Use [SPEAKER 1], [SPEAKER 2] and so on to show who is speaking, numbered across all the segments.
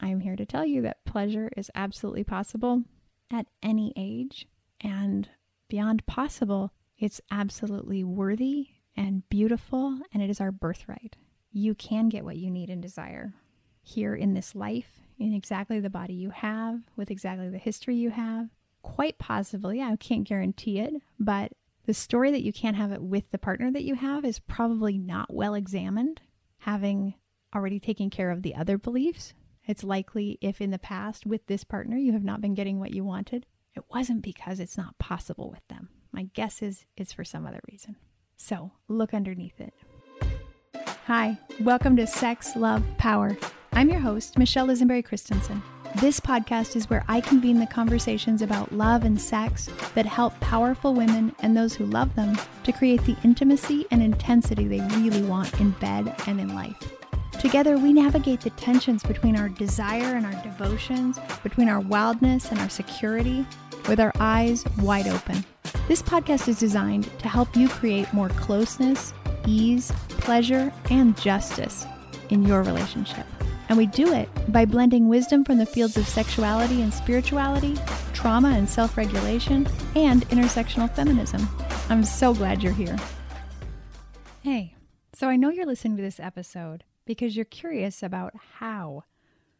[SPEAKER 1] I'm here to tell you that pleasure is absolutely possible at any age. And beyond possible, it's absolutely worthy and beautiful, and it is our birthright. You can get what you need and desire here in this life, in exactly the body you have, with exactly the history you have. Quite possibly, I can't guarantee it, but the story that you can't have it with the partner that you have is probably not well examined, having already taken care of the other beliefs. It's likely if in the past with this partner you have not been getting what you wanted, it wasn't because it's not possible with them. My guess is it's for some other reason. So look underneath it. Hi, welcome to Sex, Love, Power. I'm your host, Michelle Lisenberry Christensen. This podcast is where I convene the conversations about love and sex that help powerful women and those who love them to create the intimacy and intensity they really want in bed and in life. Together, we navigate the tensions between our desire and our devotions, between our wildness and our security, with our eyes wide open. This podcast is designed to help you create more closeness, ease, pleasure, and justice in your relationship. And we do it by blending wisdom from the fields of sexuality and spirituality, trauma and self regulation, and intersectional feminism. I'm so glad you're here. Hey, so I know you're listening to this episode because you're curious about how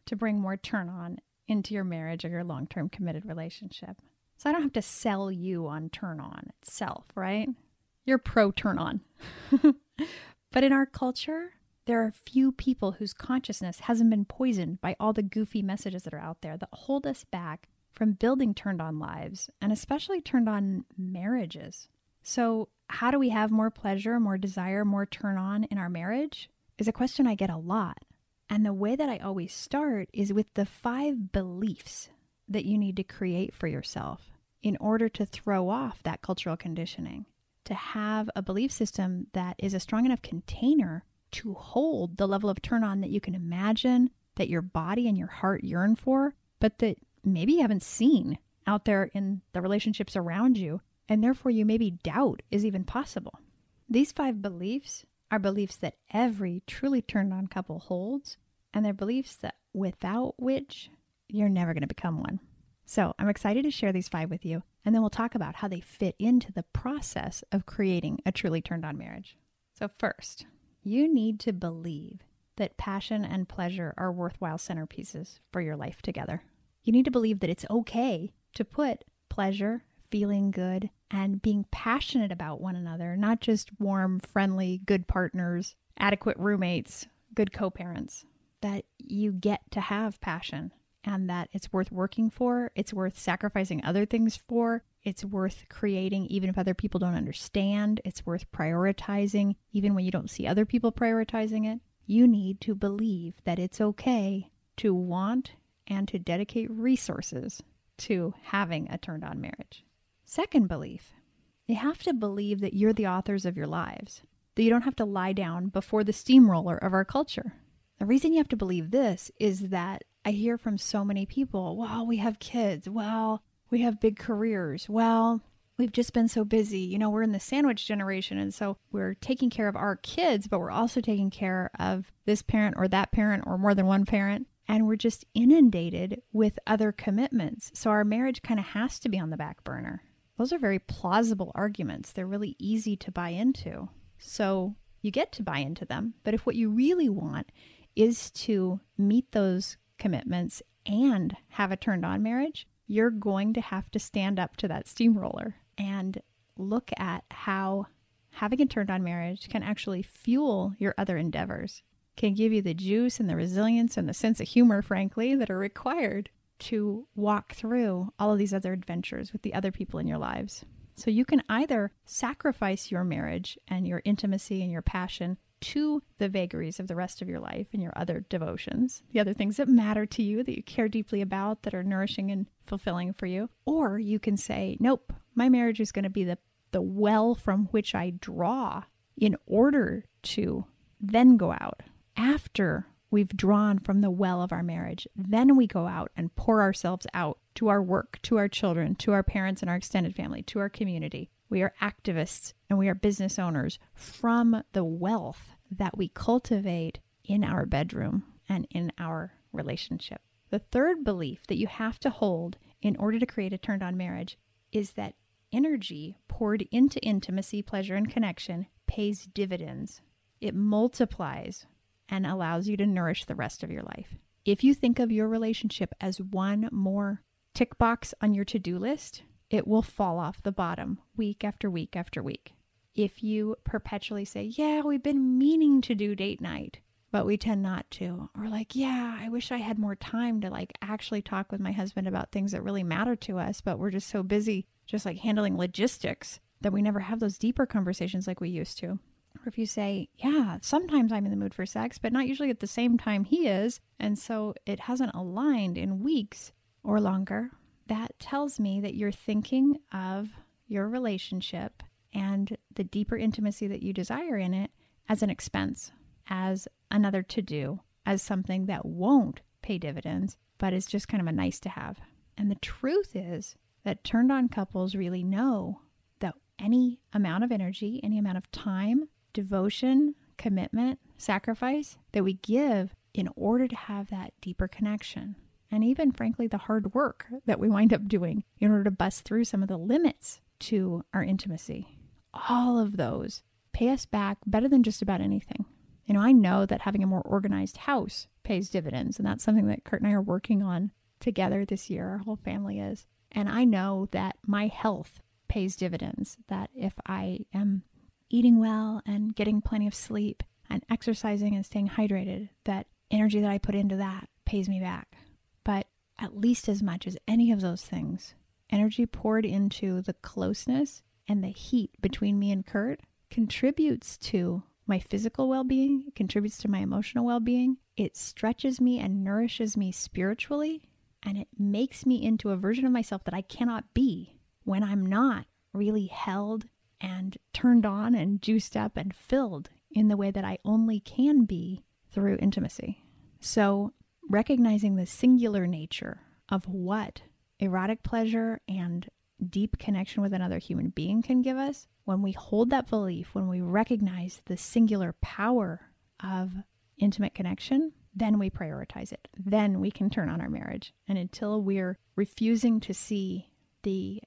[SPEAKER 1] to bring more turn on into your marriage or your long term committed relationship. So I don't have to sell you on turn on itself, right? You're pro turn on. but in our culture, there are few people whose consciousness hasn't been poisoned by all the goofy messages that are out there that hold us back from building turned on lives and especially turned on marriages. So, how do we have more pleasure, more desire, more turn on in our marriage? Is a question I get a lot. And the way that I always start is with the five beliefs that you need to create for yourself in order to throw off that cultural conditioning, to have a belief system that is a strong enough container to hold the level of turn on that you can imagine, that your body and your heart yearn for, but that maybe you haven't seen out there in the relationships around you, and therefore you maybe doubt is even possible. These five beliefs are beliefs that every truly turned on couple holds, and they're beliefs that without which you're never going to become one. So I'm excited to share these five with you, and then we'll talk about how they fit into the process of creating a truly turned on marriage. So, first, you need to believe that passion and pleasure are worthwhile centerpieces for your life together. You need to believe that it's okay to put pleasure, feeling good, and being passionate about one another, not just warm, friendly, good partners, adequate roommates, good co parents, that you get to have passion and that it's worth working for, it's worth sacrificing other things for, it's worth creating even if other people don't understand, it's worth prioritizing even when you don't see other people prioritizing it. You need to believe that it's okay to want and to dedicate resources to having a turned on marriage. Second belief, you have to believe that you're the authors of your lives, that you don't have to lie down before the steamroller of our culture. The reason you have to believe this is that I hear from so many people, well, we have kids. Well, we have big careers. Well, we've just been so busy. You know, we're in the sandwich generation. And so we're taking care of our kids, but we're also taking care of this parent or that parent or more than one parent. And we're just inundated with other commitments. So our marriage kind of has to be on the back burner. Those are very plausible arguments. They're really easy to buy into. So you get to buy into them. But if what you really want is to meet those commitments and have a turned on marriage, you're going to have to stand up to that steamroller and look at how having a turned on marriage can actually fuel your other endeavors, can give you the juice and the resilience and the sense of humor, frankly, that are required to walk through all of these other adventures with the other people in your lives. So you can either sacrifice your marriage and your intimacy and your passion to the vagaries of the rest of your life and your other devotions, the other things that matter to you, that you care deeply about, that are nourishing and fulfilling for you. Or you can say, nope, my marriage is going to be the, the well from which I draw in order to then go out after we've drawn from the well of our marriage. Then we go out and pour ourselves out to our work, to our children, to our parents and our extended family, to our community. We are activists and we are business owners from the wealth that we cultivate in our bedroom and in our relationship. The third belief that you have to hold in order to create a turned on marriage is that energy poured into intimacy, pleasure, and connection pays dividends. It multiplies and allows you to nourish the rest of your life. If you think of your relationship as one more tick box on your to do list, it will fall off the bottom week after week after week. If you perpetually say, Yeah, we've been meaning to do date night, but we tend not to, or like, Yeah, I wish I had more time to like actually talk with my husband about things that really matter to us, but we're just so busy just like handling logistics that we never have those deeper conversations like we used to. Or if you say, Yeah, sometimes I'm in the mood for sex, but not usually at the same time he is, and so it hasn't aligned in weeks or longer, that tells me that you're thinking of your relationship and the deeper intimacy that you desire in it as an expense, as another to do, as something that won't pay dividends, but is just kind of a nice to have. And the truth is that turned on couples really know that any amount of energy, any amount of time, devotion, commitment, sacrifice that we give in order to have that deeper connection. And even, frankly, the hard work that we wind up doing in order to bust through some of the limits to our intimacy. All of those pay us back better than just about anything. You know, I know that having a more organized house pays dividends, and that's something that Kurt and I are working on together this year. Our whole family is. And I know that my health pays dividends, that if I am eating well and getting plenty of sleep and exercising and staying hydrated, that energy that I put into that pays me back. But at least as much as any of those things, energy poured into the closeness and the heat between me and Kurt contributes to my physical well being, it contributes to my emotional well being. It stretches me and nourishes me spiritually, and it makes me into a version of myself that I cannot be when I'm not really held and turned on and juiced up and filled in the way that I only can be through intimacy. So, recognizing the singular nature of what erotic pleasure and deep connection with another human being can give us, when we hold that belief, when we recognize the singular power of intimate connection, then we prioritize it. Then we can turn on our marriage. And until we're refusing to see the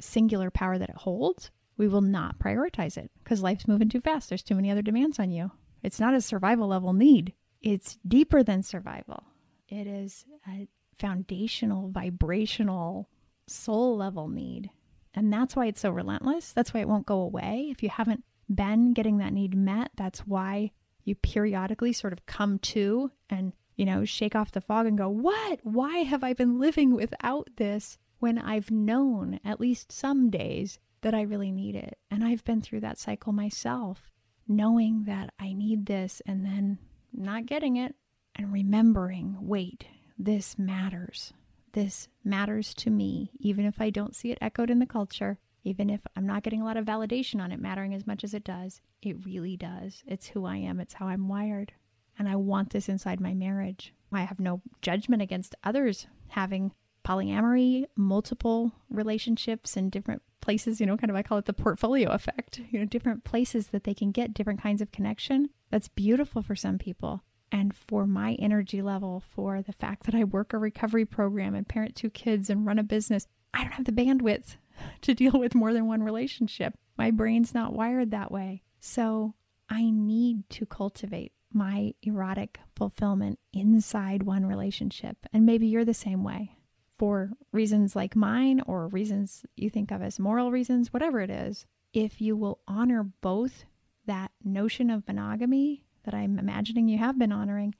[SPEAKER 1] singular power that it holds, we will not prioritize it because life's moving too fast. There's too many other demands on you. It's not a survival level need, it's deeper than survival. It is a foundational, vibrational, soul level need. And that's why it's so relentless. That's why it won't go away. If you haven't been getting that need met, that's why you periodically sort of come to and, you know, shake off the fog and go, What? Why have I been living without this when I've known at least some days that I really need it? And I've been through that cycle myself, knowing that I need this and then not getting it and remembering, wait, this matters. This matters to me, even if I don't see it echoed in the culture, even if I'm not getting a lot of validation on it mattering as much as it does. It really does. It's who I am, it's how I'm wired. And I want this inside my marriage. I have no judgment against others having polyamory, multiple relationships in different places, you know, kind of I call it the portfolio effect, you know, different places that they can get different kinds of connection. That's beautiful for some people and for my energy level, for the fact that I work a recovery program and parent two kids and run a business, I don't have the bandwidth to deal with more than one relationship. My brain's not wired that way. So I need to cultivate my erotic fulfillment inside one relationship. And maybe you're the same way for reasons like mine or reasons you think of as moral reasons, whatever it is. If you will honor both that notion of monogamy that I'm imagining you have been honoring,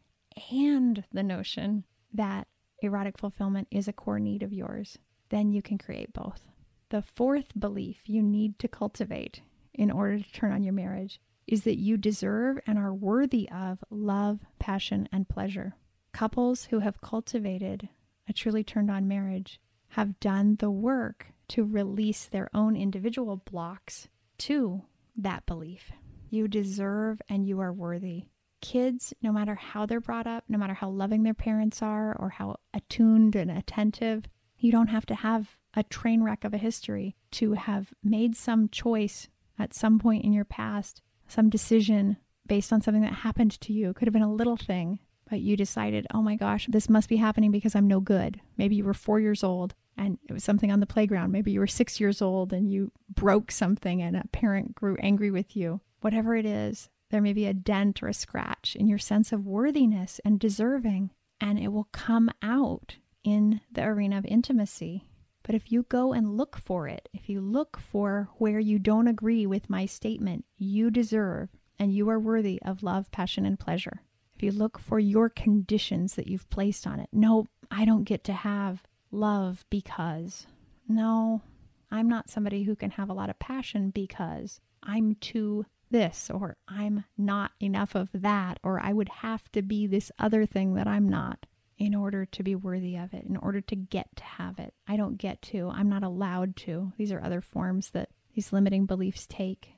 [SPEAKER 1] and the notion that erotic fulfillment is a core need of yours, then you can create both. The fourth belief you need to cultivate in order to turn on your marriage is that you deserve and are worthy of love, passion, and pleasure. Couples who have cultivated a truly turned on marriage have done the work to release their own individual blocks to that belief. You deserve and you are worthy. Kids, no matter how they're brought up, no matter how loving their parents are or how attuned and attentive, you don't have to have a train wreck of a history to have made some choice at some point in your past, some decision based on something that happened to you. It could have been a little thing but you decided, oh my gosh, this must be happening because I'm no good. Maybe you were four years old and it was something on the playground. Maybe you were six years old and you broke something and a parent grew angry with you. Whatever it is, there may be a dent or a scratch in your sense of worthiness and deserving, and it will come out in the arena of intimacy. But if you go and look for it, if you look for where you don't agree with my statement, you deserve and you are worthy of love, passion, and pleasure. If you look for your conditions that you've placed on it, no, I don't get to have love because. No, I'm not somebody who can have a lot of passion because I'm too this, or I'm not enough of that, or I would have to be this other thing that I'm not in order to be worthy of it, in order to get to have it. I don't get to, I'm not allowed to. These are other forms that these limiting beliefs take.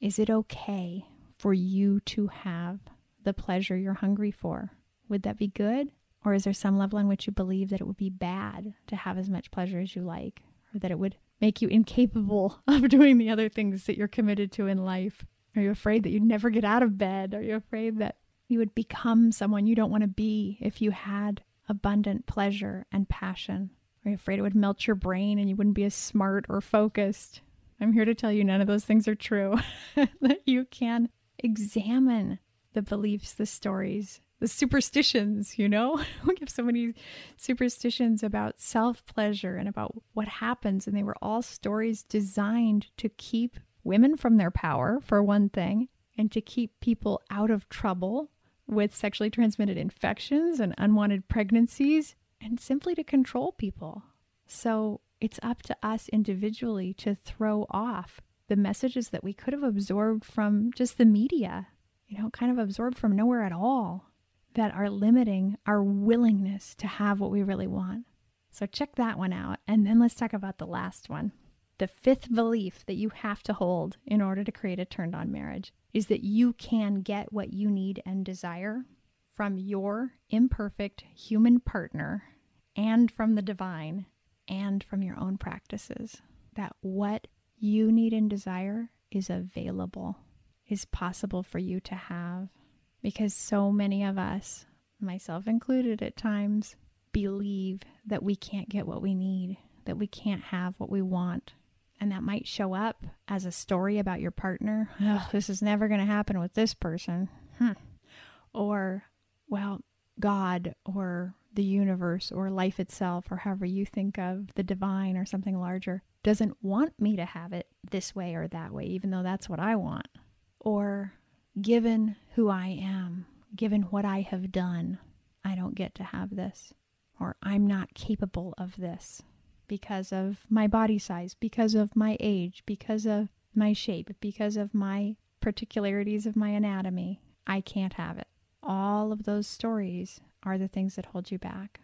[SPEAKER 1] Is it okay for you to have the pleasure you're hungry for? Would that be good? Or is there some level on which you believe that it would be bad to have as much pleasure as you like, or that it would make you incapable of doing the other things that you're committed to in life? Are you afraid that you'd never get out of bed? Are you afraid that you would become someone you don't want to be if you had abundant pleasure and passion? Are you afraid it would melt your brain and you wouldn't be as smart or focused? I'm here to tell you none of those things are true. that you can examine the beliefs, the stories, the superstitions, you know? we have so many superstitions about self pleasure and about what happens, and they were all stories designed to keep women from their power, for one thing, and to keep people out of trouble with sexually transmitted infections and unwanted pregnancies, and simply to control people. So it's up to us individually to throw off the messages that we could have absorbed from just the media, you know, kind of absorbed from nowhere at all, that are limiting our willingness to have what we really want. So check that one out. And then let's talk about the last one. The fifth belief that you have to hold in order to create a turned on marriage is that you can get what you need and desire from your imperfect human partner and from the divine and from your own practices. That what you need and desire is available, is possible for you to have. Because so many of us, myself included at times, believe that we can't get what we need, that we can't have what we want, and that might show up as a story about your partner. Oh, this is never going to happen with this person. Hmm. Or, well, God or the universe or life itself, or however you think of the divine or something larger, doesn't want me to have it this way or that way, even though that's what I want. Or, given who I am, given what I have done, I don't get to have this. Or, I'm not capable of this because of my body size, because of my age, because of my shape, because of my particularities of my anatomy. I can't have it. All of those stories are the things that hold you back.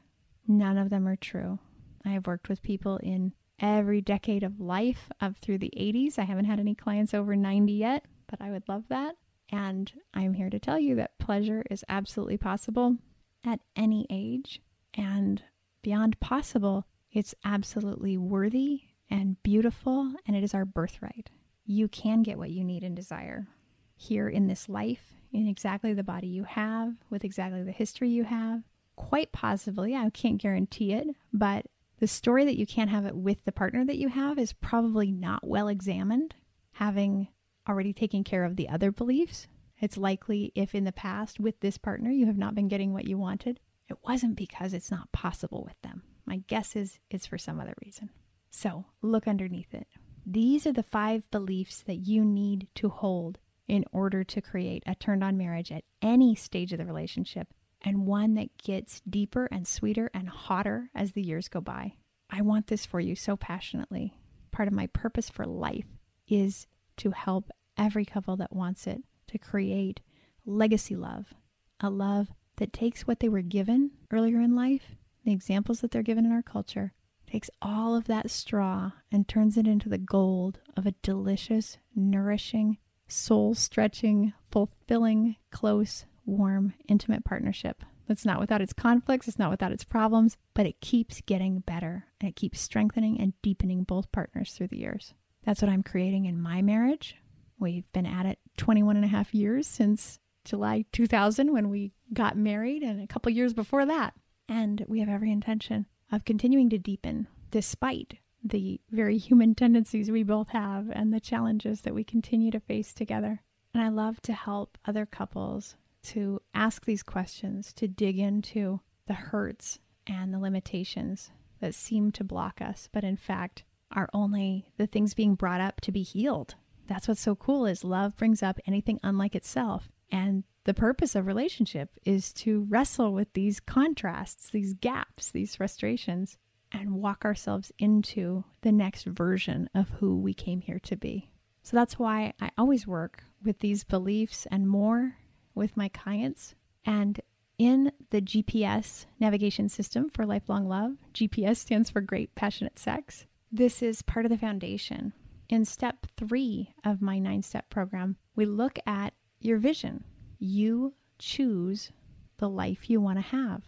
[SPEAKER 1] None of them are true. I have worked with people in every decade of life up through the 80s. I haven't had any clients over 90 yet, but I would love that. And I'm here to tell you that pleasure is absolutely possible at any age. And beyond possible, it's absolutely worthy and beautiful, and it is our birthright. You can get what you need and desire here in this life, in exactly the body you have, with exactly the history you have. Quite possibly, I can't guarantee it, but the story that you can't have it with the partner that you have is probably not well examined, having already taking care of the other beliefs. It's likely if in the past with this partner you have not been getting what you wanted, it wasn't because it's not possible with them. My guess is it's for some other reason. So look underneath it. These are the five beliefs that you need to hold in order to create a turned on marriage at any stage of the relationship and one that gets deeper and sweeter and hotter as the years go by. I want this for you so passionately. Part of my purpose for life is to help every couple that wants it to create legacy love, a love that takes what they were given earlier in life the examples that they're given in our culture, takes all of that straw and turns it into the gold of a delicious, nourishing, soul stretching, fulfilling, close, warm, intimate partnership. That's not without its conflicts, it's not without its problems, but it keeps getting better and it keeps strengthening and deepening both partners through the years. That's what I'm creating in my marriage. We've been at it 21 and a half years since July 2000 when we got married and a couple years before that. And we have every intention of continuing to deepen despite the very human tendencies we both have and the challenges that we continue to face together. And I love to help other couples to ask these questions, to dig into the hurts and the limitations that seem to block us, but in fact are only the things being brought up to be healed. That's what's so cool is love brings up anything unlike itself. And the purpose of relationship is to wrestle with these contrasts, these gaps, these frustrations, and walk ourselves into the next version of who we came here to be. So that's why I always work with these beliefs and more with my clients. And in the GPS navigation system for lifelong love, GPS stands for Great Passionate Sex. This is part of the foundation. In step three of my nine step program, we look at your vision. You choose the life you want to have.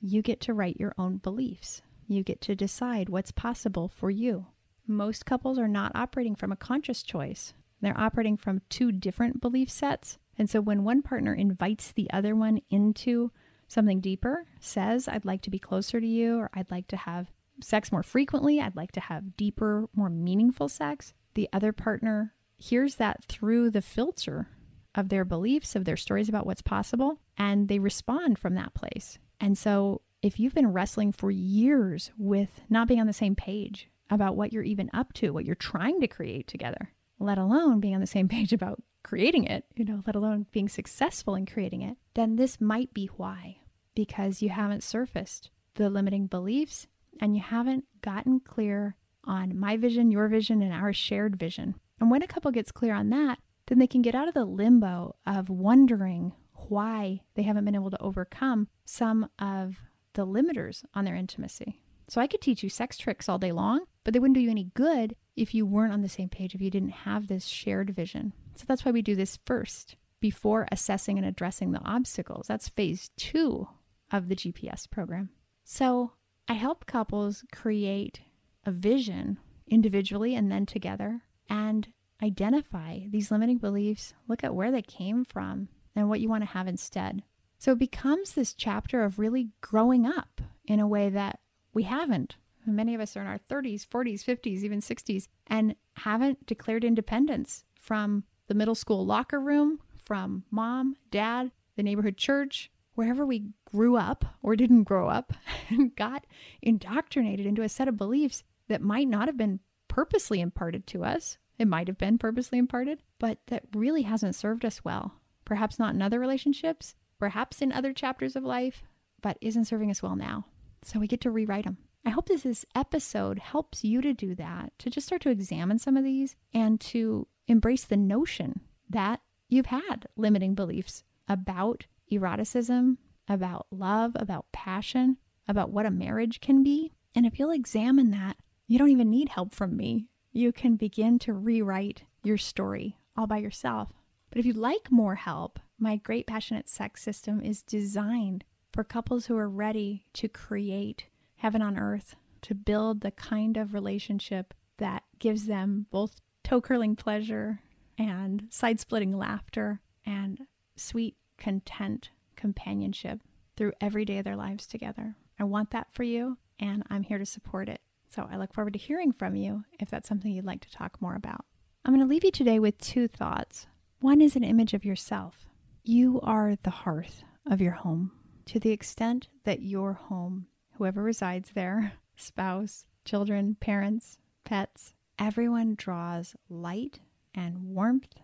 [SPEAKER 1] You get to write your own beliefs. You get to decide what's possible for you. Most couples are not operating from a conscious choice. They're operating from two different belief sets and so when one partner invites the other one into something deeper, says, I'd like to be closer to you, or I'd like to have sex more frequently, I'd like to have deeper, more meaningful sex, the other partner hears that through the filter of their beliefs, of their stories about what's possible, and they respond from that place. And so if you've been wrestling for years with not being on the same page about what you're even up to, what you're trying to create together, let alone being on the same page about creating it, you know, let alone being successful in creating it, then this might be why. Because you haven't surfaced the limiting beliefs and you haven't gotten clear on my vision, your vision, and our shared vision. And when a couple gets clear on that, then they can get out of the limbo of wondering why they haven't been able to overcome some of the limiters on their intimacy. So I could teach you sex tricks all day long, but they wouldn't do you any good if you weren't on the same page, if you didn't have this shared vision. So that's why we do this first before assessing and addressing the obstacles. That's phase two of the GPS program. So I help couples create a vision individually and then together and identify these limiting beliefs, look at where they came from and what you want to have instead. So it becomes this chapter of really growing up in a way that we haven't. Many of us are in our 30s, 40s, 50s, even 60s, and haven't declared independence from the middle school locker room, from mom, dad, the neighborhood church, wherever we grew up or didn't grow up, and got indoctrinated into a set of beliefs that might not have been purposely imparted to us. It might have been purposely imparted, but that really hasn't served us well. Perhaps not in other relationships, perhaps in other chapters of life, but isn't serving us well now. So we get to rewrite them. I hope that this episode helps you to do that, to just start to examine some of these and to embrace the notion that you've had limiting beliefs about eroticism, about love, about passion, about what a marriage can be. And if you'll examine that, you don't even need help from me. You can begin to rewrite your story all by yourself. But if you'd like more help, my Great Passionate Sex System is designed for couples who are ready to create heaven on earth, to build the kind of relationship that gives them both toe curling pleasure and side splitting laughter and sweet, content companionship through every day of their lives together. I want that for you, and I'm here to support it. So I look forward to hearing from you if that's something you'd like to talk more about. I'm going to leave you today with two thoughts. One is an image of yourself. You are the hearth of your home. To the extent that your home, whoever resides there, spouse, children, parents, pets, everyone draws light and warmth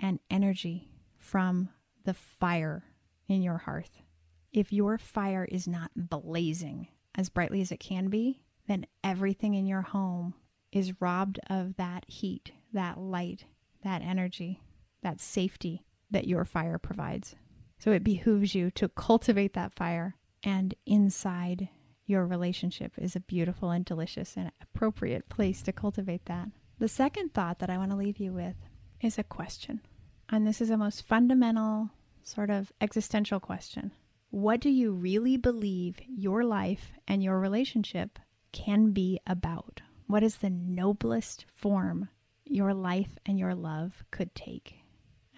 [SPEAKER 1] and energy from the fire in your hearth. If your fire is not blazing as brightly as it can be, then everything in your home is robbed of that heat, that light, that energy, that safety that your fire provides. So it behooves you to cultivate that fire, and inside your relationship is a beautiful and delicious and appropriate place to cultivate that. The second thought that I want to leave you with is a question. And this is a most fundamental, sort of existential question. What do you really believe your life and your relationship can be about? What is the noblest form your life and your love could take?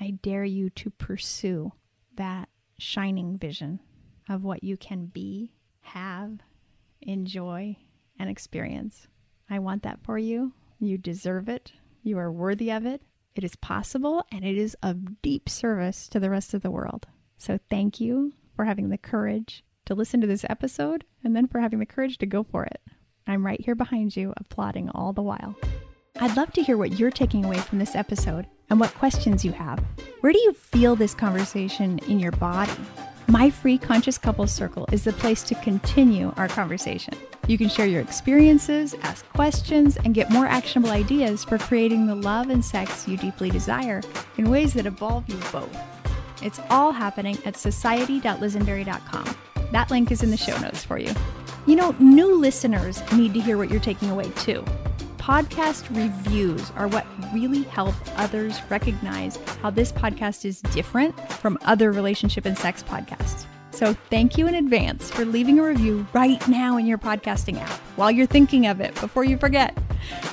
[SPEAKER 1] I dare you to pursue that shining vision of what you can be, have, enjoy, and experience. I want that for you. You deserve it. You are worthy of it. It is possible and it is of deep service to the rest of the world. So thank you for having the courage to listen to this episode and then for having the courage to go for it. I'm right here behind you, applauding all the while. I'd love to hear what you're taking away from this episode and what questions you have. Where do you feel this conversation in your body? My free Conscious Couples Circle is the place to continue our conversation. You can share your experiences, ask questions, and get more actionable ideas for creating the love and sex you deeply desire in ways that evolve you both. It's all happening at society.lisenberry.com. That link is in the show notes for you. You know, new listeners need to hear what you're taking away too. Podcast reviews are what really help others recognize how this podcast is different from other relationship and sex podcasts. So, thank you in advance for leaving a review right now in your podcasting app while you're thinking of it before you forget,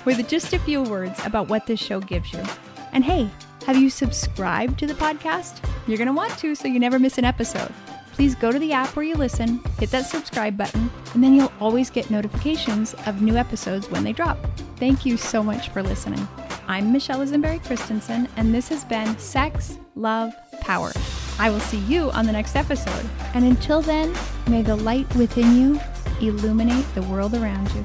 [SPEAKER 1] with just a few words about what this show gives you. And hey, have you subscribed to the podcast? You're going to want to so you never miss an episode please go to the app where you listen, hit that subscribe button, and then you'll always get notifications of new episodes when they drop. Thank you so much for listening. I'm Michelle Lisenberry Christensen, and this has been Sex, Love, Power. I will see you on the next episode. And until then, may the light within you illuminate the world around you.